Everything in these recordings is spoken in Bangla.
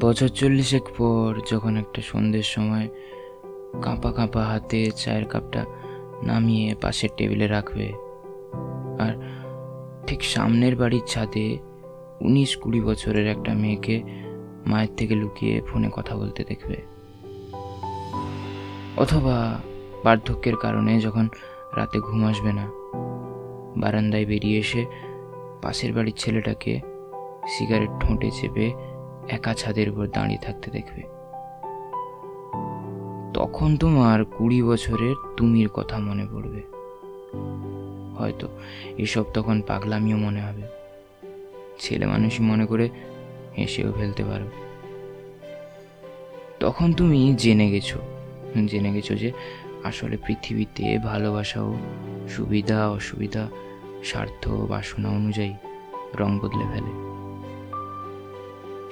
বছর চল্লিশেক পর যখন একটা সন্ধ্যের সময় কাঁপা কাঁপা হাতে চায়ের কাপটা নামিয়ে পাশের টেবিলে রাখবে, আর ঠিক সামনের বাড়ির ছাদে উনিশ কুড়ি বছরের একটা মেয়েকে মায়ের থেকে লুকিয়ে ফোনে কথা বলতে দেখবে। অথবা বার্ধক্যের কারণে যখন রাতে ঘুম আসবে না, বারান্দায় বেরিয়ে এসে পাশের বাড়ির ছেলেটাকে সিগারেট ঠোঁটে চেপে একা ছাদের উপর দাঁড়িয়ে থাকতে দেখবে। তখন তোমার কুড়ি বছরের তুমির কথা মনে পড়বে। হয়তো এসব তখন পাগলামিও মনে হবে। ছেলে মানুষই মনে করে হেসেও ফেলতে পারো তখন তুমি জেনে গেছো জেনে গেছো যে আসলে পৃথিবীতে ভালোবাসাও সুবিধা, অসুবিধা, স্বার্থ বাসনা অনুযায়ী রং বদলে ফেলে।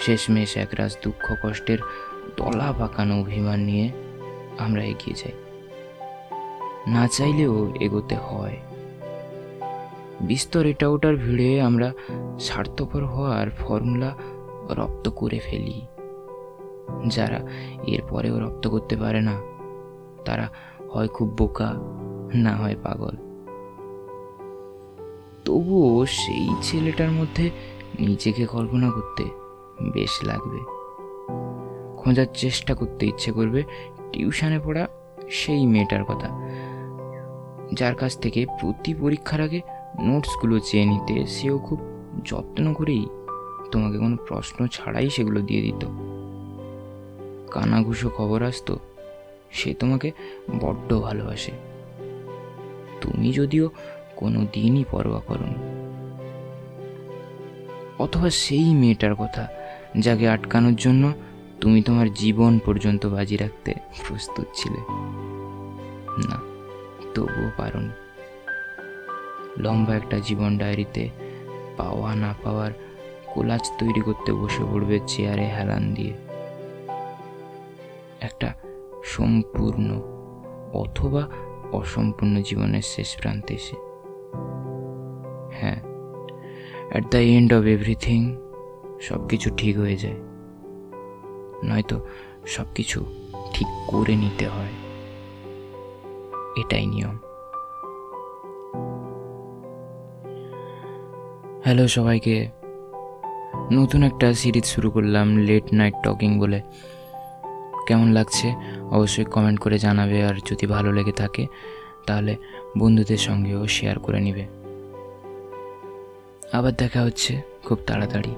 শেষমেশ একরাশ দুঃখ কষ্টের তলা পাকানো অভিমান নিয়ে আমরা এগিয়ে যাই। না চাইলেও এগোতে হয়। বিস্তর এটা ওটার ভিড়ে আমরা স্বার্থপর হওয়ার ফর্মুলা রপ্ত করে ফেলি। যারা এরপরেও রপ্ত করতে পারে না, তারা হয় খুব বোকা, না হয় পাগল। তবুও সেই ছেলেটার মধ্যে নিজেকে কল্পনা করতে বেশ লাগবে। খোঁজার চেষ্টা করতে ইচ্ছে করবে, টিউশনে পড়া সেই মেয়েটার কথা। যার কাছ থেকে প্রতি পরীক্ষার আগে নোটসগুলো চেয়ে নিতে সেও খুব যত্ন করেই তোমাকে কোনো প্রশ্ন ছাড়াই সেগুলো দিয়ে দিত। কানাঘুষো খবর আসতো, সে তোমাকে বড্ড ভালোবাসে। তুমি যদিও কোনো দিনই পরোয়া করনি। অথবা সেই মেয়েটার কথা যাকে আটকানোর জন্য তুমি তোমার জীবন পর্যন্ত বাজি রাখতে প্রস্তুত ছিলে। না, তবুও পারোনি লম্বা একটা জীবন ডায়েরিতে পাওয়া না পাওয়ার কোলাজ তৈরি করতে বসে পড়বে চেয়ারে হেলান দিয়ে। একটা সম্পূর্ণ অথবা অসম্পূর্ণ জীবনের শেষ প্রান্তে এসে। হ্যাঁ at the end of everything সব কিছু ঠিক হয়ে যায়। নয়তো সব কিছু ঠিক করে নিতে হয়। এটাই নিয়ম। হ্যালো সবাইকে। নতুন একটা সিরিজ শুরু করলাম লেট নাইট টকিং বলে। কেমন লাগছে? অবশ্যই কমেন্ট করে জানাবে, আর যদি ভালো লেগে থাকে, তাহলে বন্ধুদের সঙ্গেও শেয়ার করে নিবে। আবার দেখা হচ্ছে খুব তাড়াতাড়ি।